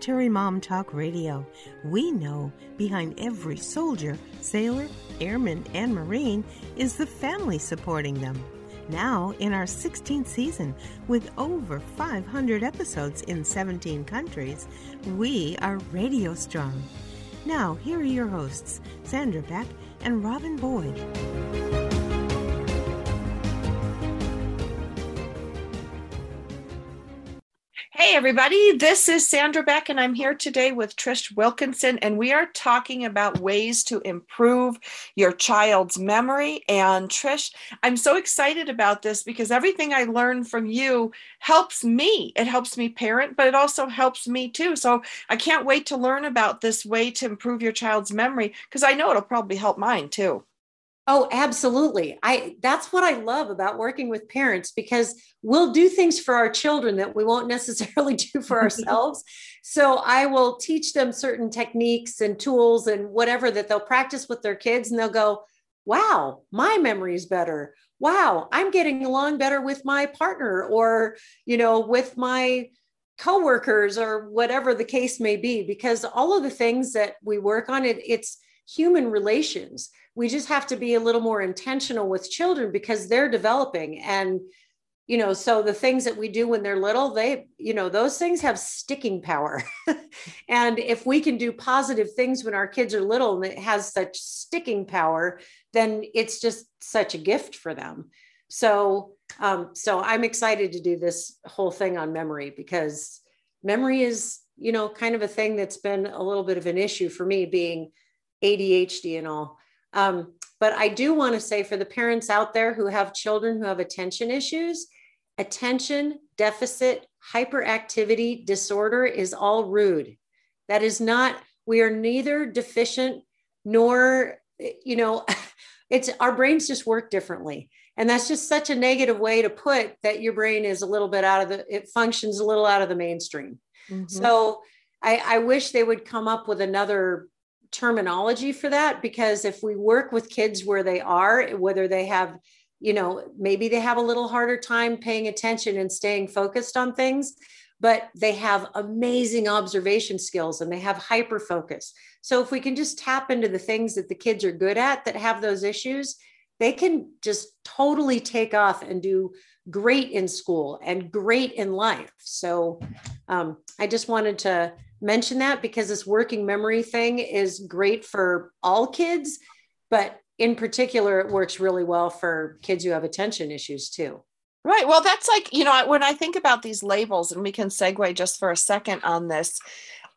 Military Mom Talk Radio. We know behind every soldier, sailor, airman, and Marine is the family supporting them. Now, in our 16th season, with over 500 episodes in 17 countries, we are radio strong. Now, here are your hosts, Sandra Beck and Robin Boyd. Hey, everybody, this is Sandra Beck, and I'm here today with Trish Wilkinson, and we are talking about ways to improve your child's memory. And Trish, I'm so excited about this because everything I learned from you helps me. It helps me parent, but it also helps me too. So I can't wait to learn about this way to improve your child's memory because I know it'll probably help mine too. Oh, absolutely. I that's what I love about working with parents because we'll do things for our children that we won't necessarily do for ourselves. so I will teach them certain techniques and tools and whatever that they'll practice with their kids and they'll go, "Wow, my memory is better. Wow, I'm getting along better with my partner or, you know, with my coworkers or whatever the case may be because all of the things that we work on it it's human relations. We just have to be a little more intentional with children because they're developing. And you know so the things that we do when they're little they you know those things have sticking power. And if we can do positive things when our kids are little and it has such sticking power then it's just such a gift for them. So um so i'm excited to do this whole thing on memory because memory is you know kind of a thing that's been a little bit of an issue for me being adhd and all um, but I do want to say for the parents out there who have children who have attention issues, attention deficit hyperactivity disorder is all rude. That is not, we are neither deficient nor, you know, it's our brains just work differently. And that's just such a negative way to put that your brain is a little bit out of the, it functions a little out of the mainstream. Mm-hmm. So I, I wish they would come up with another terminology for that because if we work with kids where they are, whether they have, you know, maybe they have a little harder time paying attention and staying focused on things, but they have amazing observation skills and they have hyper focus. So if we can just tap into the things that the kids are good at that have those issues, they can just totally take off and do great in school and great in life. So um, I just wanted to mention that because this working memory thing is great for all kids, but in particular, it works really well for kids who have attention issues too. Right. Well, that's like, you know, when I think about these labels, and we can segue just for a second on this,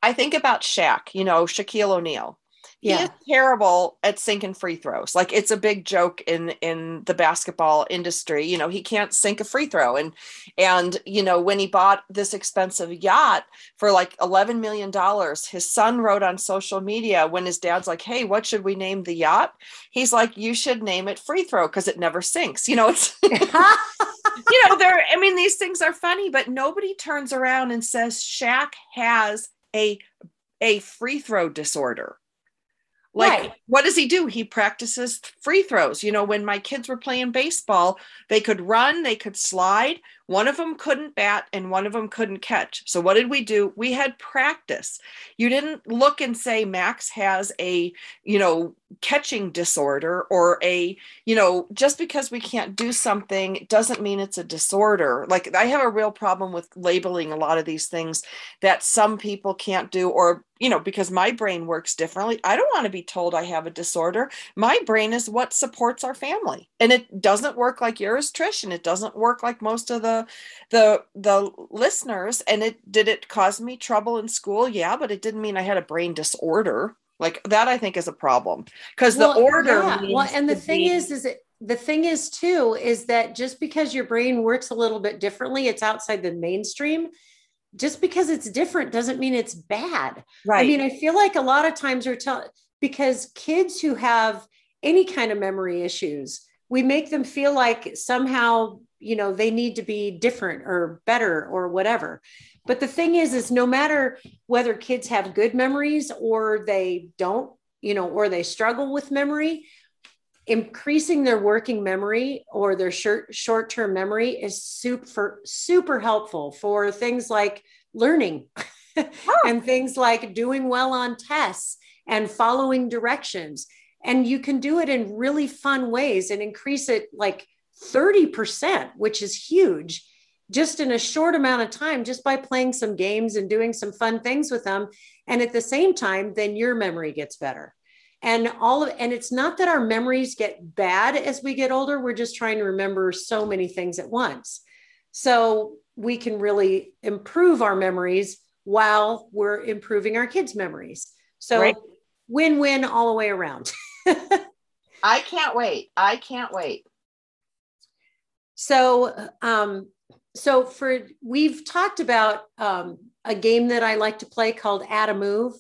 I think about Shaq, you know, Shaquille O'Neal yeah. he is terrible at sinking free throws. Like it's a big joke in in the basketball industry. You know, he can't sink a free throw. And and you know, when he bought this expensive yacht for like 11 million dollars, his son wrote on social media when his dad's like, "Hey, what should we name the yacht?" He's like, "You should name it free throw because it never sinks." You know, it's you know, there I mean these things are funny, but nobody turns around and says Shaq has a a free throw disorder like, right. what does he do? He practices free throws. You know, when my kids were playing baseball, they could run, they could slide. One of them couldn't bat and one of them couldn't catch. So, what did we do? We had practice. You didn't look and say, Max has a, you know, catching disorder or a you know just because we can't do something doesn't mean it's a disorder like i have a real problem with labeling a lot of these things that some people can't do or you know because my brain works differently i don't want to be told i have a disorder my brain is what supports our family and it doesn't work like yours trish and it doesn't work like most of the the the listeners and it did it cause me trouble in school yeah but it didn't mean i had a brain disorder like that, I think is a problem because well, the order. Yeah. Well, and the thing be- is, is it the thing is too is that just because your brain works a little bit differently, it's outside the mainstream. Just because it's different doesn't mean it's bad. Right. I mean, I feel like a lot of times we're telling because kids who have any kind of memory issues, we make them feel like somehow you know they need to be different or better or whatever but the thing is, is no matter whether kids have good memories or they don't, you know, or they struggle with memory, increasing their working memory or their short short term memory is super super helpful for things like learning. Oh. and things like doing well on tests and following directions. And you can do it in really fun ways and increase it like 30%, which is huge just in a short amount of time, just by playing some games and doing some fun things with them. And at the same time, then your memory gets better. And all of, and it's not that our memories get bad as we get older. We're just trying to remember so many things at once. So we can really improve our memories while we're improving our kids' memories. So right. win win all the way around. I can't wait. I can't wait. So, um, so for we've talked about um, a game that I like to play called Add a Move,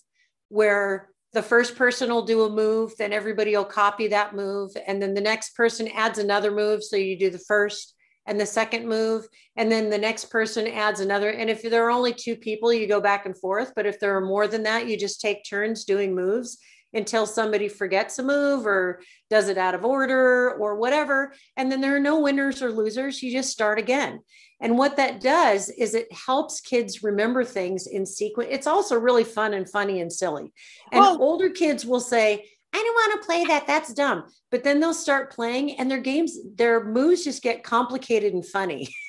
where the first person will do a move, then everybody will copy that move, and then the next person adds another move. So you do the first, and the second move and then the next person adds another and if there are only two people you go back and forth but if there are more than that you just take turns doing moves until somebody forgets a move or does it out of order or whatever and then there are no winners or losers you just start again and what that does is it helps kids remember things in sequence it's also really fun and funny and silly and well, older kids will say I don't want to play that. That's dumb. But then they'll start playing and their games, their moves just get complicated and funny.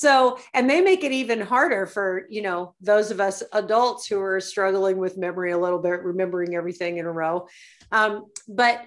so, and they make it even harder for, you know, those of us adults who are struggling with memory a little bit, remembering everything in a row. Um, but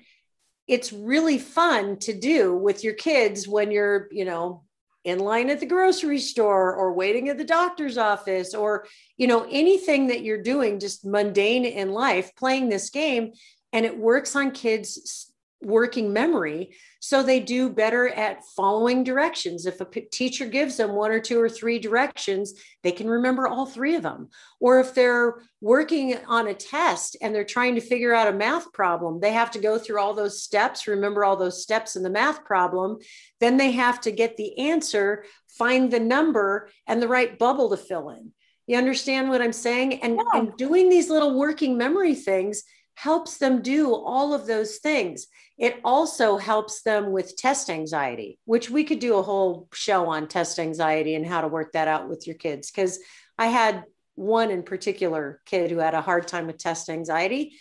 it's really fun to do with your kids when you're, you know, in line at the grocery store or waiting at the doctor's office or you know anything that you're doing just mundane in life playing this game and it works on kids working memory so they do better at following directions. If a teacher gives them one or two or three directions they can remember all three of them. Or if they're working on a test and they're trying to figure out a math problem they have to go through all those steps remember all those steps in the math problem then they have to get the answer find the number and the right bubble to fill in. You understand what i'm saying? And, yeah. and doing these little working memory things helps them do all of those things. It also helps them with test anxiety, which we could do a whole show on test anxiety and how to work that out with your kids. Because I had one in particular kid who had a hard time with test anxiety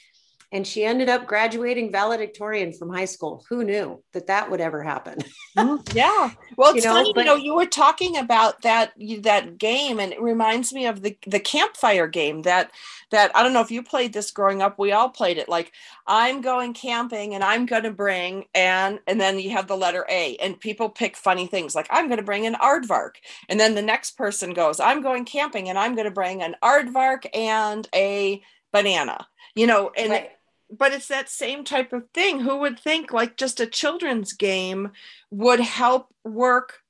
and she ended up graduating valedictorian from high school. Who knew that that would ever happen? Mm, yeah. Well, it's you know, funny, but, you know, you were talking about that that game, and it reminds me of the the campfire game that that I don't know if you played this growing up. We all played it. Like I'm going camping, and I'm going to bring and and then you have the letter A, and people pick funny things like I'm going to bring an aardvark, and then the next person goes, I'm going camping, and I'm going to bring an aardvark and a banana. You know, and. Right but it's that same type of thing. Who would think like just a children's game would help work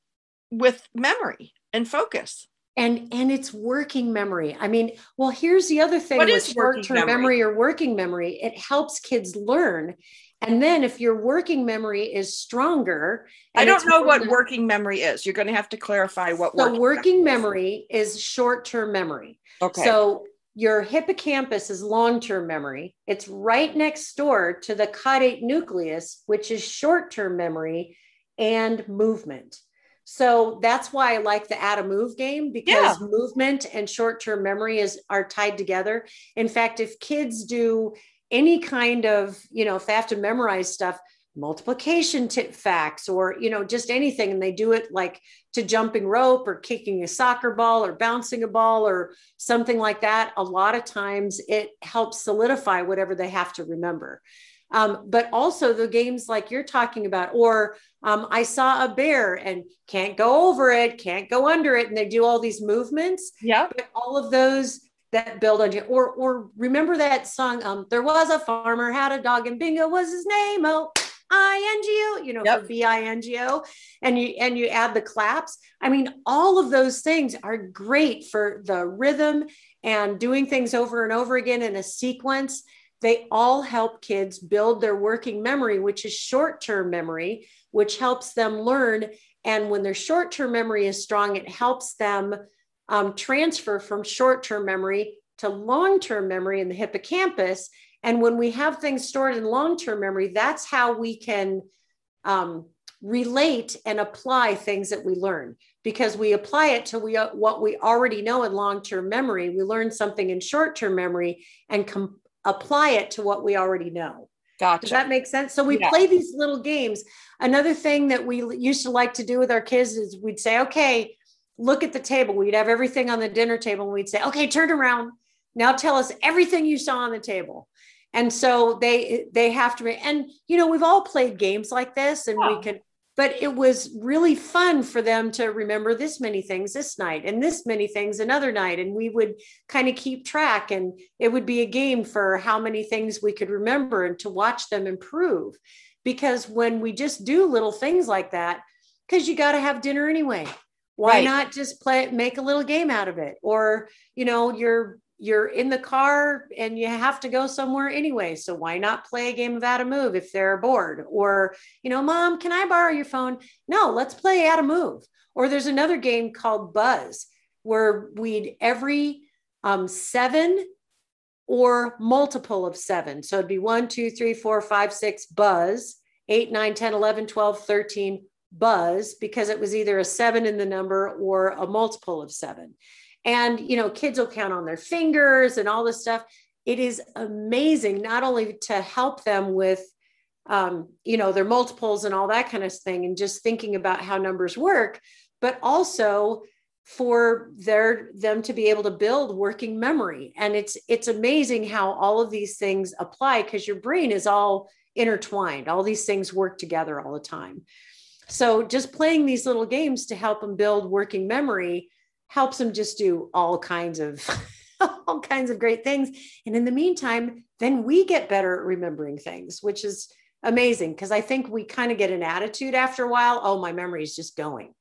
with memory and focus? And and it's working memory. I mean, well, here's the other thing what with short-term memory? memory or working memory. It helps kids learn. And then if your working memory is stronger, I don't know what working memory is. You're going to have to clarify what so working, working memory is, is short-term memory. Okay. So your hippocampus is long term memory. It's right next door to the caudate nucleus, which is short term memory and movement. So that's why I like the add a move game because yeah. movement and short term memory is are tied together. In fact, if kids do any kind of, you know, if they have to memorize stuff, multiplication tip facts or you know just anything and they do it like to jumping rope or kicking a soccer ball or bouncing a ball or something like that. A lot of times it helps solidify whatever they have to remember. Um, but also the games like you're talking about or um, i saw a bear and can't go over it can't go under it and they do all these movements. Yeah but all of those that build on you or or remember that song um there was a farmer had a dog and bingo was his name. Oh I-N-G-O, you know, yep. for B-I-N-G-O, and you and you add the claps. I mean, all of those things are great for the rhythm and doing things over and over again in a sequence. They all help kids build their working memory, which is short-term memory, which helps them learn. And when their short-term memory is strong, it helps them um, transfer from short-term memory to long-term memory in the hippocampus and when we have things stored in long term memory, that's how we can um, relate and apply things that we learn because we apply it to we, what we already know in long-term memory we learn something in short-term memory and com- apply it to what we already know Gotcha. Does that make sense? So we yeah. play these little games. Another thing that we used to like to do with our kids is we'd say, okay, look at the table. We'd have everything on the dinner table and we'd say, okay, turn around. Now tell us everything you saw on the table. And so they they have to and you know, we've all played games like this and yeah. we could but it was really fun for them to remember this many things this night and this many things another night and we would kind of keep track and it would be a game for how many things we could remember and to watch them improve because when we just do little things like that because you got to have dinner anyway why right. not just play make a little game out of it or you know you're you're in the car and you have to go somewhere anyway. So why not play a game of Add a Move if they're bored? Or, you know, mom, can I borrow your phone? No, let's play Add a Move. Or there's another game called Buzz where we'd every um, seven or multiple of seven. So it'd be one, two, three, four, five, six, buzz, eight, nine, 10, 11, 12, 13, buzz, because it was either a seven in the number or a multiple of seven and you know kids will count on their fingers and all this stuff. It is amazing not only to help them with um, you know their multiples and all that kind of thing and just thinking about how numbers work but also for their them to be able to build working memory. And it's it's amazing how all of these things apply because your brain is all intertwined. All these things work together all the time. So just playing these little games to help them build working memory helps them just do all kinds of all kinds of great things. And in the meantime then we get better at remembering things which is amazing because i think we kind of get an attitude after a while oh my memory is just going.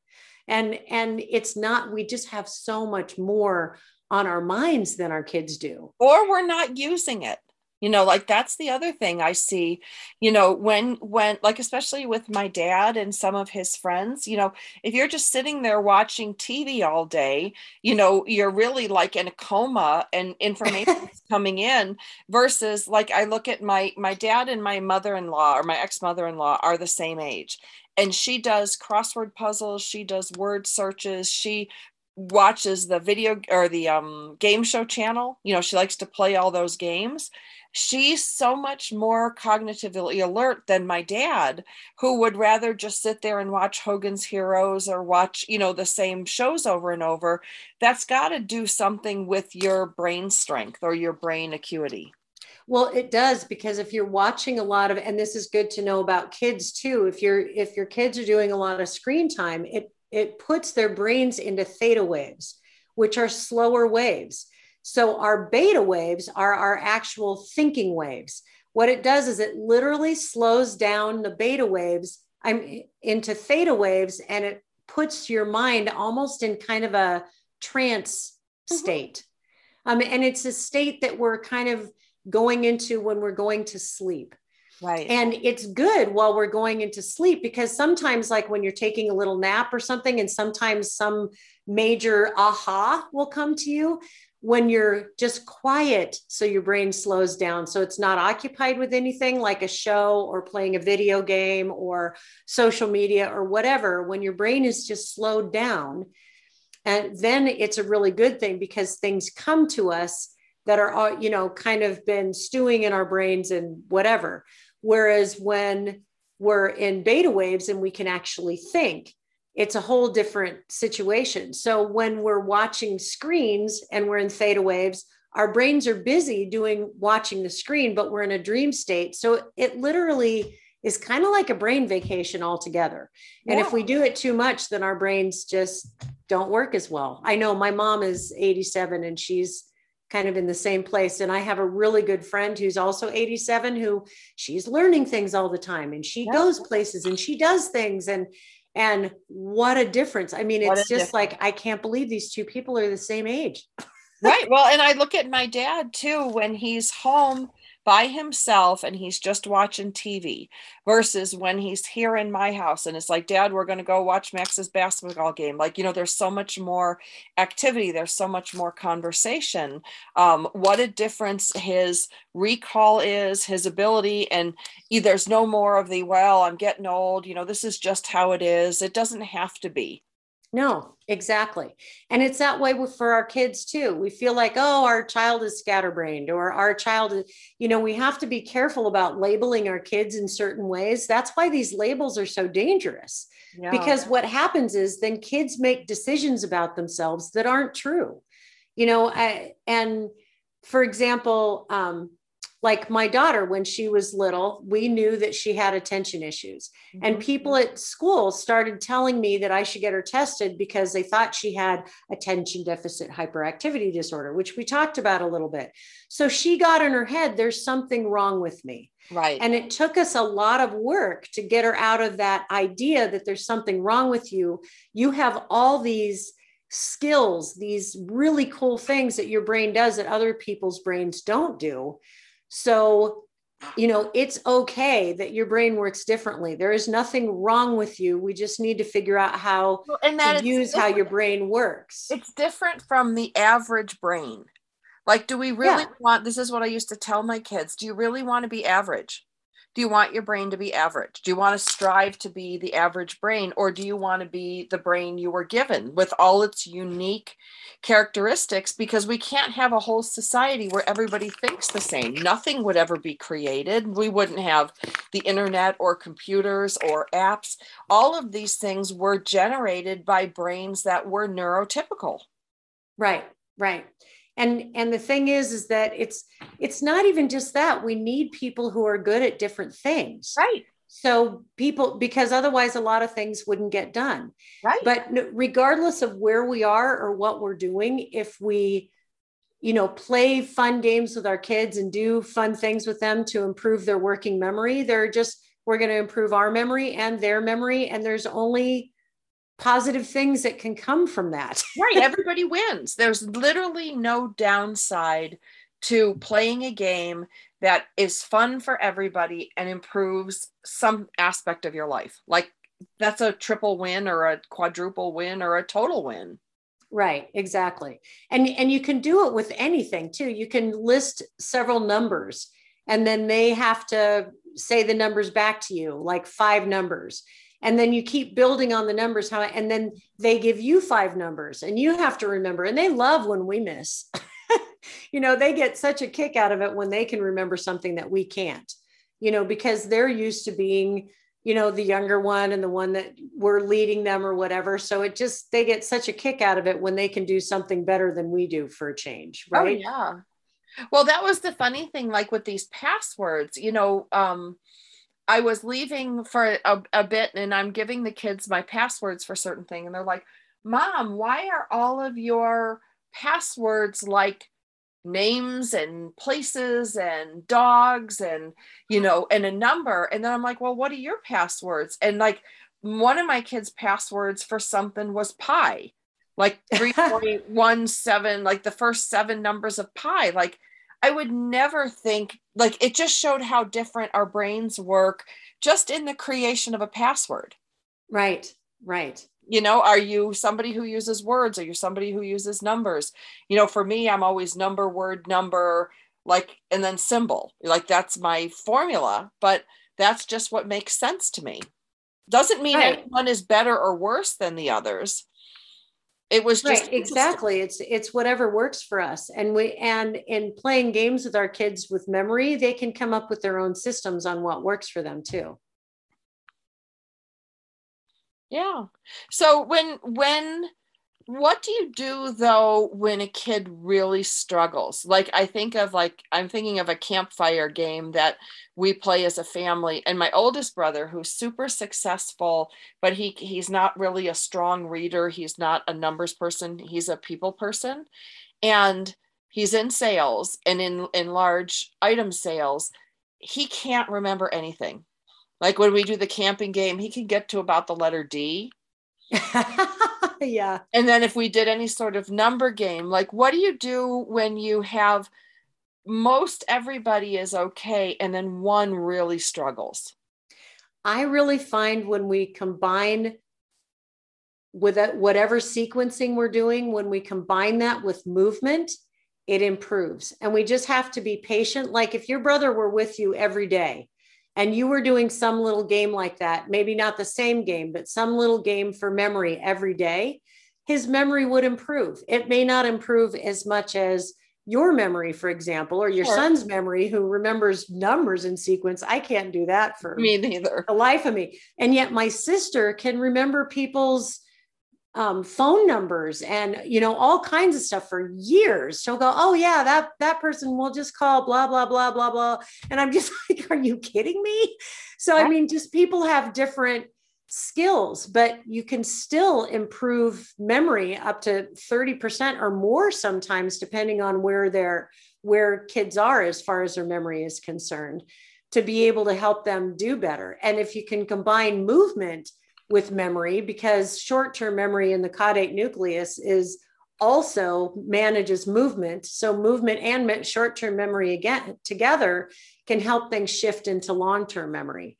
And and it's not we just have so much more on our minds than our kids do. Or we're not using it you know like that's the other thing i see you know when when like especially with my dad and some of his friends you know if you're just sitting there watching tv all day you know you're really like in a coma and information is coming in versus like i look at my my dad and my mother-in-law or my ex-mother-in-law are the same age and she does crossword puzzles she does word searches she watches the video or the um, game show channel you know she likes to play all those games she's so much more cognitively alert than my dad who would rather just sit there and watch hogan's heroes or watch you know the same shows over and over. That's got to do something with your brain strength or your brain acuity. Well it does because if you're watching a lot of and this is good to know about kids too if you're if your kids are doing a lot of screen time it it puts their brains into theta waves which are slower waves so our beta waves are our actual thinking waves. What it does is it literally slows down the beta waves I'm into theta waves and it puts your mind almost in kind of a trance mm-hmm. state. Um, and it's a state that we're kind of going into when we're going to sleep. Right. And it's good while we're going into sleep because sometimes, like when you're taking a little nap or something, and sometimes some major aha will come to you when you're just quiet so your brain slows down so it's not occupied with anything like a show or playing a video game or social media or whatever. When your brain is just slowed down and then it's a really good thing because things come to us that are you know kind of been stewing in our brains and whatever. Whereas when we're in beta waves and we can actually think it's a whole different situation. So when we're watching screens and we're in theta waves, our brains are busy doing watching the screen, but we're in a dream state. So it literally is kind of like a brain vacation altogether. And yeah. if we do it too much, then our brains just don't work as well. I know my mom is 87 and she's kind of in the same place. And I have a really good friend who's also 87 who she's learning things all the time and she yeah. goes places and she does things. And and what a difference. I mean, it's just difference. like, I can't believe these two people are the same age. right. Well, and I look at my dad too when he's home by himself and he's just watching TV versus when he's here in my house and it's like, Dad, we're going to go watch Max's basketball game. Like, you know, there's so much more activity, there's so much more conversation. Um, what a difference his recall is, his ability, and there's no more of the, well, I'm getting old, you know, this is just how it is. It doesn't have to be. No, exactly. And it's that way for our kids too. We feel like, oh, our child is scatterbrained or our child is, you know, we have to be careful about labeling our kids in certain ways. That's why these labels are so dangerous. Yeah. Because what happens is then kids make decisions about themselves that aren't true. You know, I, and for example, um, like my daughter when she was little we knew that she had attention issues. Mm-hmm. and people at school started telling me that i should get her tested because they thought she had attention deficit hyperactivity disorder which we talked about a little bit. So she got in her head there's something wrong with me. Right. And it took us a lot of work to get her out of that idea that there's something wrong with you. You have all these skills these really cool things that your brain does that other people's brains don't do so, you know, it's okay that your brain works differently. There is nothing wrong with you. We just need to figure out how well, and that to use how your brain works. It's different from the average brain. Like, do we really yeah. want this? Is what I used to tell my kids. Do you really want to be average? Do you want your brain to be average? Do you want to strive to be the average brain, or do you want to be the brain you were given with all its unique characteristics? Because we can't have a whole society where everybody thinks the same. Nothing would ever be created. We wouldn't have the internet or computers or apps. All of these things were generated by brains that were neurotypical. Right, right and and the thing is is that it's it's not even just that. We need people who are good at different things. Right. So people because otherwise a lot of things wouldn't get done. Right. But regardless of where we are or what we're doing if we you know play fun games with our kids and do fun things with them to improve their working memory they're just we're going to improve our memory and their memory. And there's only positive things that can come from that. right. Everybody wins. There's literally no downside to playing a game that is fun for everybody and improves some aspect of your life. Like that's a triple win or a quadruple win or a total win. Right, exactly. And and you can do it with anything too. You can list several numbers and then they have to say the numbers back to you, like five numbers and then you keep building on the numbers how and then they give you five numbers and you have to remember and they love when we miss. You know they get such a kick out of it when they can remember something that we can't you know because they're used to being you know the younger one and the one that we're leading them or whatever. So it just they get such a kick out of it when they can do something better than we do for a change oh, right? oh, yeah. Well that was the funny thing like with these passwords you know um I was leaving for a, a bit and I'm giving the kids my passwords for certain thing and they're like, "Mom, why are all of your passwords like names and places and dogs and you know and a number?" And then I'm like, "Well, what are your passwords?" And like one of my kids' passwords for something was pi. Like 3.17 like the first seven numbers of pi. Like I would never think like it just showed how different our brains work just in the creation of a password. Right, right. You know, are you somebody who uses words? Are you somebody who uses numbers? You know, for me, I'm always number, word, number, like, and then symbol. Like that's my formula, but that's just what makes sense to me. Doesn't mean right. anyone is better or worse than the others it was just right, exactly. It's it's whatever works for us. And we and in playing games with our kids with memory they can come up with their own systems on what works for them too. Yeah. So when when what do you do though when a kid really struggles? Like i think of like i'm thinking of a campfire game that we play as a family and my oldest brother who's super successful but he he's not really a strong reader he's not a numbers person he's a people person and he's in sales and in in large item sales he can't remember anything. Like when we do the camping game he can get to about the letter d yeah. And then if we did any sort of number game, like what do you do when you have most everybody is okay and then one really struggles? I really find when we combine with whatever sequencing we're doing, when we combine that with movement, it improves. And we just have to be patient. Like if your brother were with you every day and you were doing some little game like that, maybe not the same game, but some little game for memory every day, his memory would improve. It may not improve as much as your memory, for example, or your sure. son's memory who remembers numbers in sequence. I can't do that for me neither. The life of me. And yet my sister can remember people's um, phone numbers and you know all kinds of stuff for years. She'll go, "Oh yeah, that that person will just call blah blah blah blah blah," and I'm just like, "Are you kidding me?" So I mean, just people have different skills, but you can still improve memory up to 30% or more sometimes, depending on where they're where kids are as far as their memory is concerned, to be able to help them do better. And if you can combine movement with memory, because short-term memory in the caudate nucleus is also manages movement. So movement and short-term memory again together can help things shift into long-term memory.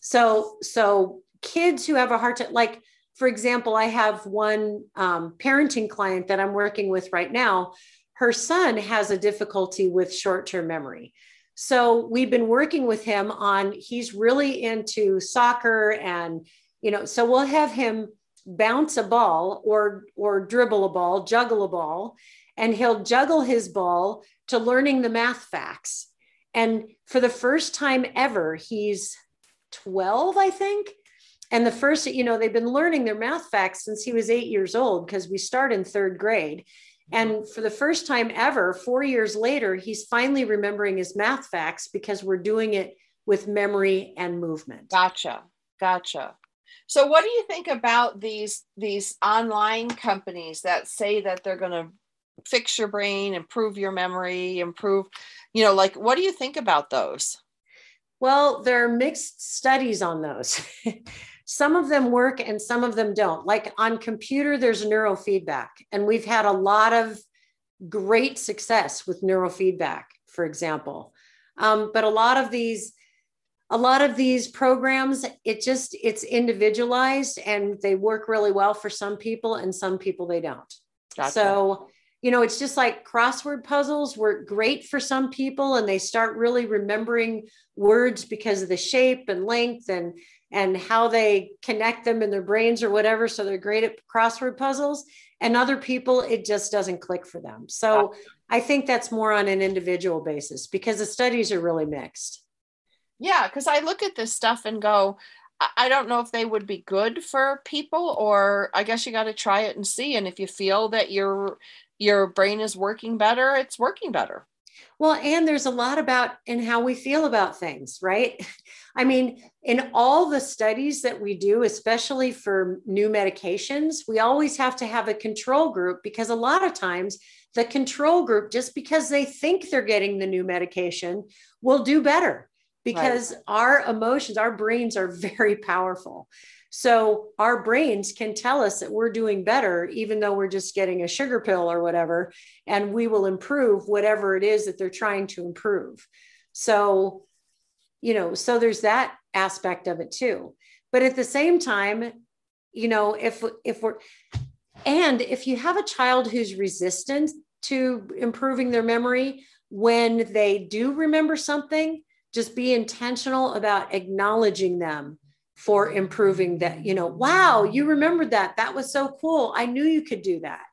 So, so kids who have a hard time, like, for example, I have one um, parenting client that I'm working with right now. Her son has a difficulty with short term memory. So we've been working with him on, he's really into soccer and, you know, so we'll have him bounce a ball or or dribble a ball, juggle a ball, and he'll juggle his ball to learning the math facts. And for the first time ever, he's 12, I think. And the first, you know, they've been learning their math facts since he was eight years old because we start in third grade. And for the first time ever, four years later, he's finally remembering his math facts because we're doing it with memory and movement. Gotcha. Gotcha. So what do you think about these these online companies that say that they're going to fix your brain, improve your memory, improve, you know, like what do you think about those? Well, there are mixed studies on those. some of them work and some of them don't. Like on computer, there's neurofeedback, and we've had a lot of great success with neurofeedback, for example. Um, but a lot of these, a lot of these programs, it just it's individualized and they work really well for some people, and some people they don't. Gotcha. So you know, it's just like crossword puzzles work great for some people and they start really remembering words because of the shape and length and and how they connect them in their brains or whatever. So they're great at crossword puzzles. And other people, it just doesn't click for them. So I think that's more on an individual basis because the studies are really mixed. Yeah, because I look at this stuff and go, I don't know if they would be good for people, or I guess you got to try it and see. And if you feel that your your brain is working better, it's working better. Well, and there's a lot about in how we feel about things, right? I mean, in all the studies that we do, especially for new medications, we always have to have a control group because a lot of times the control group, just because they think they're getting the new medication, will do better because right. our emotions, our brains are very powerful. So our brains can tell us that we're doing better, even though we're just getting a sugar pill or whatever, and we will improve whatever it is that they're trying to improve. So, you know, so there's that aspect of it too. But at the same time, you know, if if we're and if you have a child who's resistant to improving their memory, when they do remember something, just be intentional about acknowledging them for improving that you know wow you remembered that. That was so cool. I knew you could do that.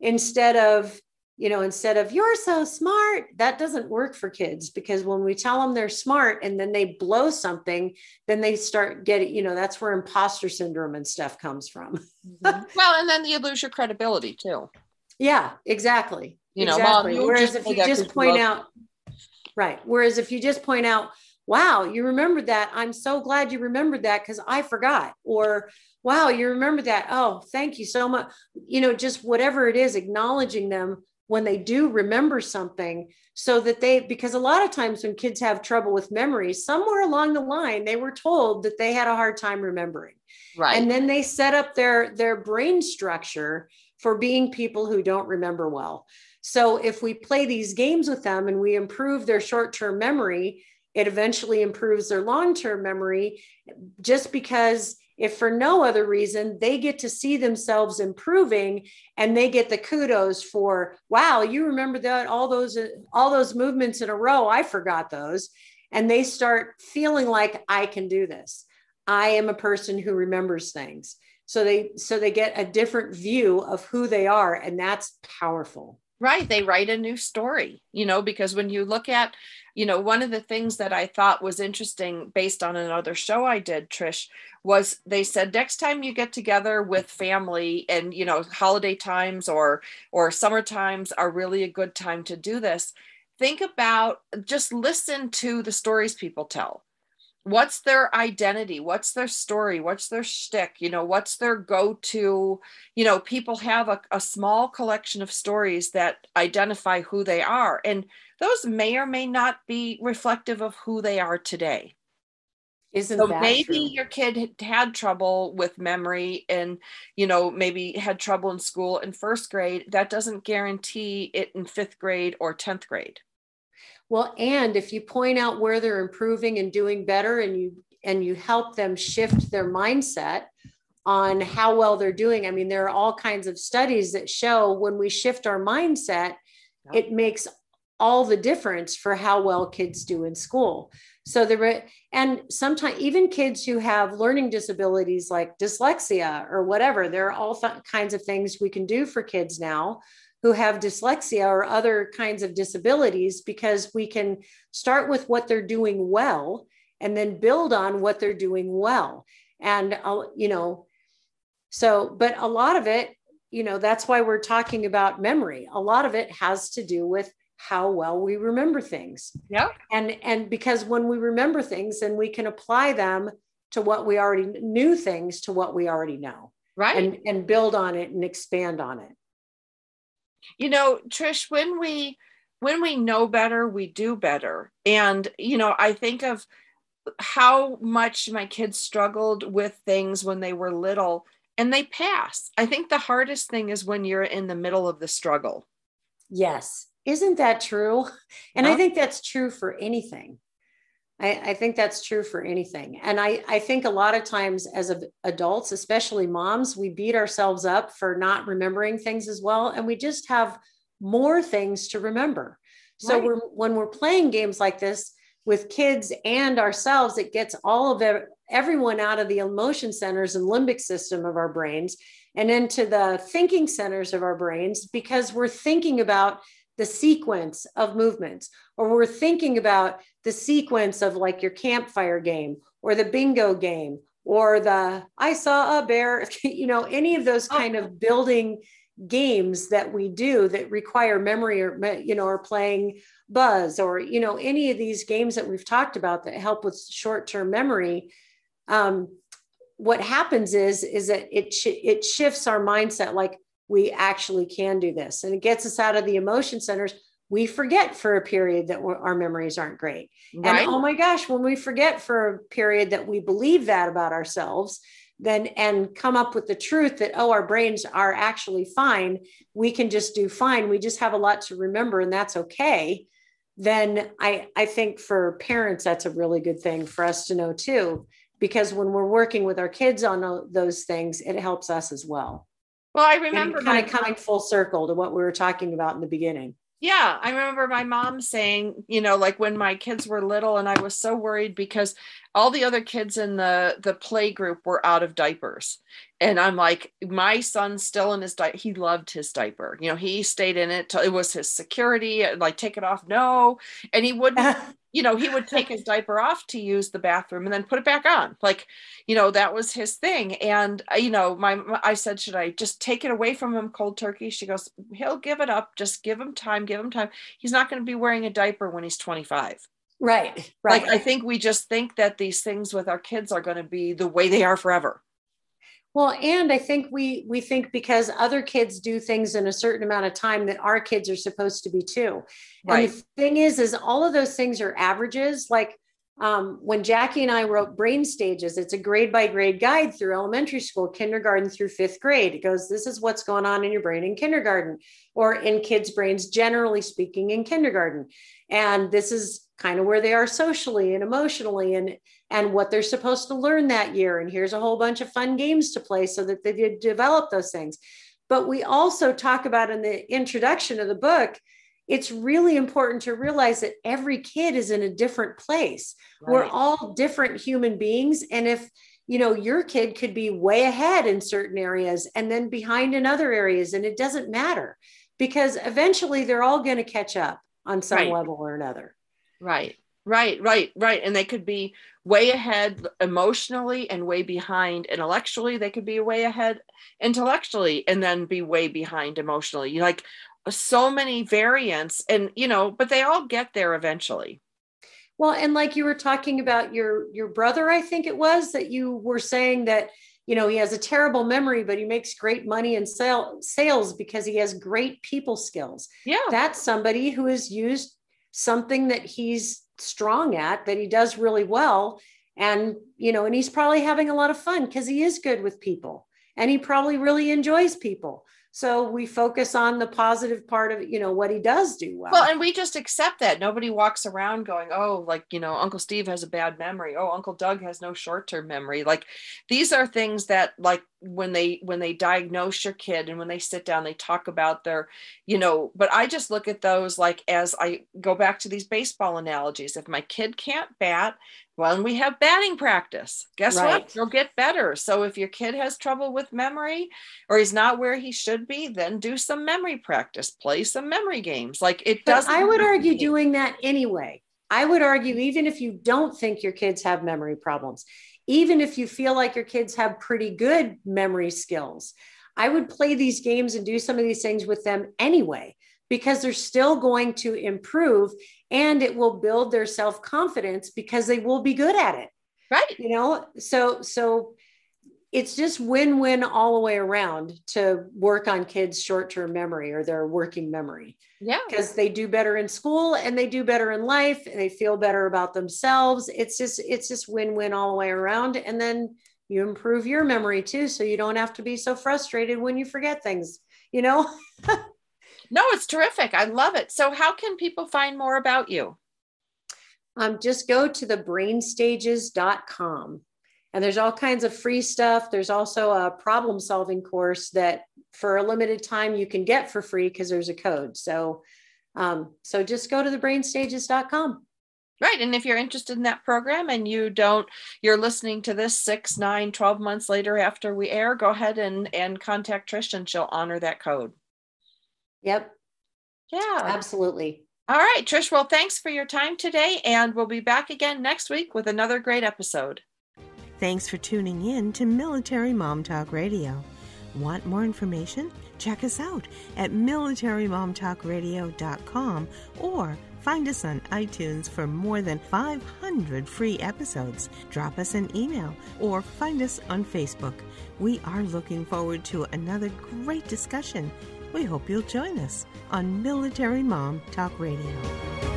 Instead of you know instead of you're so smart. That doesn't work for kids because when we tell them they're smart and then they blow something then they start getting you know that's where imposter syndrome and stuff comes from. Mm-hmm. well and then you lose your credibility too. Yeah exactly. You know exactly. whereas if you just point out right whereas if you just point out wow, you remembered that. I'm so glad you remembered that because I forgot. Or, wow, you remember that. Oh, thank you so much. You know, just whatever it is, acknowledging them when they do remember something so that they, because a lot of times when kids have trouble with memory, somewhere along the line, they were told that they had a hard time remembering. Right. And then they set up their, their brain structure for being people who don't remember well. So if we play these games with them and we improve their short term memory, it eventually improves their long term memory just because if for no other reason they get to see themselves improving and they get the kudos for wow you remember that all those all those movements in a row i forgot those and they start feeling like i can do this. I am a person who remembers things. So they so they get a different view of who they are and that's powerful right they write a new story you know because when you look at you know one of the things that i thought was interesting based on another show i did trish was they said next time you get together with family and you know holiday times or or summer times are really a good time to do this think about just listen to the stories people tell what's their identity? What's their story? What's their shtick? You know what's their go-to? You know people have a, a small collection of stories that identify who they are and those may or may not be reflective of who they are today. Isn't so maybe true? your kid had trouble with memory and you know maybe had trouble in school in first grade. That doesn't guarantee it in fifth grade or 10th grade well, and if you point out where they're improving and doing better and you and you help them shift their mindset on how well they're doing. I mean, there are all kinds of studies that show when we shift our mindset, it makes all the difference for how well kids do in school. So there and sometimes even kids who have learning disabilities like dyslexia or whatever, there are all th- kinds of things we can do for kids now who have dyslexia or other kinds of disabilities because we can start with what they're doing well and then build on what they're doing well. And uh, you know so but a lot of it you know that's why we're talking about memory. A lot of it has to do with how well we remember things. Yeah. And and because when we remember things then we can apply them to what we already knew things to what we already know. Right. And and build on it and expand on it you know trish when we when we know better we do better. And you know i think of how much my kids struggled with things when they were little and they pass. I think the hardest thing is when you're in the middle of the struggle. Yes. Isn't that true? And i think that's true for anything I, I, think that's true for anything. And I, I think a lot of times as adults, especially moms, we beat ourselves up for not remembering things as well. And we just have more things to remember. So right. we're, when we're playing games like this with kids and ourselves, it gets all of it, everyone out of the emotion centers and limbic system of our brains and into the thinking centers of our brains because we're thinking about the sequence of movements, or we're thinking about the sequence of like your campfire game or the bingo game or the I saw a bear, you know, any of those oh. kind of building games that we do that require memory or you know or playing buzz or you know any of these games that we've talked about that help with short-term memory um, what happens is is that it sh- it shifts our mindset like we actually can do this. And it gets us out of the emotion centers. We forget for a period that our memories aren't great. Right. And oh my gosh, when we forget for a period that we believe that about ourselves, then and come up with the truth that, oh, our brains are actually fine. We can just do fine. We just have a lot to remember, and that's okay. Then I, I think for parents, that's a really good thing for us to know too, because when we're working with our kids on uh, those things, it helps us as well. Well, I remember kind of coming full circle to what we were talking about in the beginning. Yeah, I remember my mom saying, you know, like when my kids were little and I was so worried because all the other kids in the the play group were out of diapers. And I'm like, my son's still in his diaper. He loved his diaper. You know, he stayed in it. Till it was his security. Like, take it off. No. And he wouldn't you know, he would take his diaper off to use the bathroom and then put it back on. Like, you know, that was his thing. And, uh, you know, my, I said, should I just take it away from him cold turkey? She goes, he'll give it up. Just give him time, give him time. He's not going to be wearing a diaper when he's 25. Right. Right. Like, I think we just think that these things with our kids are going to be the way they are forever. Well, and I think we we think because other kids do things in a certain amount of time that our kids are supposed to be too. Right. And the thing is, is all of those things are averages. Like um, when Jackie and I wrote Brain Stages, it's a grade by grade guide through elementary school, kindergarten through fifth grade. It goes, This is what's going on in your brain in kindergarten or in kids' brains, generally speaking, in kindergarten. And this is kind of where they are socially and emotionally and and what they're supposed to learn that year and here's a whole bunch of fun games to play so that they develop those things but we also talk about in the introduction of the book it's really important to realize that every kid is in a different place. Right. We're all different human beings. And if, you know, your kid could be way ahead in certain areas and then behind in other areas, and it doesn't matter because eventually they're all going to catch up on some right. level or another. Right, right, right, right. And they could be way ahead emotionally and way behind intellectually. They could be way ahead intellectually and then be way behind emotionally. Like so many variants and you know but they all get there eventually well and like you were talking about your your brother i think it was that you were saying that you know he has a terrible memory but he makes great money in sale, sales because he has great people skills yeah that's somebody who has used something that he's strong at that he does really well. And you know and he's probably having a lot of fun because he is good with people and he probably really enjoys people. So we focus on the positive part of you know what he does do well. Well and we just accept that. Nobody walks around going oh like you know uncle steve has a bad memory. Oh uncle doug has no short-term memory. Like these are things that like when they when they diagnose your kid and when they sit down they talk about their you know but i just look at those like as i go back to these baseball analogies if my kid can't bat well, we have batting practice. Guess right. what? You'll get better. So if your kid has trouble with memory or he's not where he should be, then do some memory practice, play some memory games. Like it does. I would argue doing that anyway. I would argue, even if you don't think your kids have memory problems, even if you feel like your kids have pretty good memory skills, I would play these games and do some of these things with them anyway because they're still going to improve and it will build their self-confidence because they will be good at it. Right. You know so so it's just win-win all the way around to work on kids short-term memory or their working memory yeah because they do better in school and they do better in life and they feel better about themselves it's just it's just win-win all the way around and then you improve your memory too so you don't have to be so frustrated when you forget things you know No, it's terrific. I love it. So, how can people find more about you? Um, just go to the brainstages.com and there's all kinds of free stuff. There's also a problem solving course that for a limited time you can get for free because there's a code. So, um, so just go to the brainstages.com. Right. And if you're interested in that program and you don't, you're listening to this six, nine, 12 months later after we air, go ahead and, and contact Trish and she'll honor that code. Yep. Yeah. Absolutely. All right, Trish. Well, thanks for your time today, and we'll be back again next week with another great episode. Thanks for tuning in to Military Mom Talk Radio. Want more information? Check us out at militarymomtalkradio.com or find us on iTunes for more than 500 free episodes. Drop us an email or find us on Facebook. We are looking forward to another great discussion we hope you'll join us on Military Mom Talk Radio.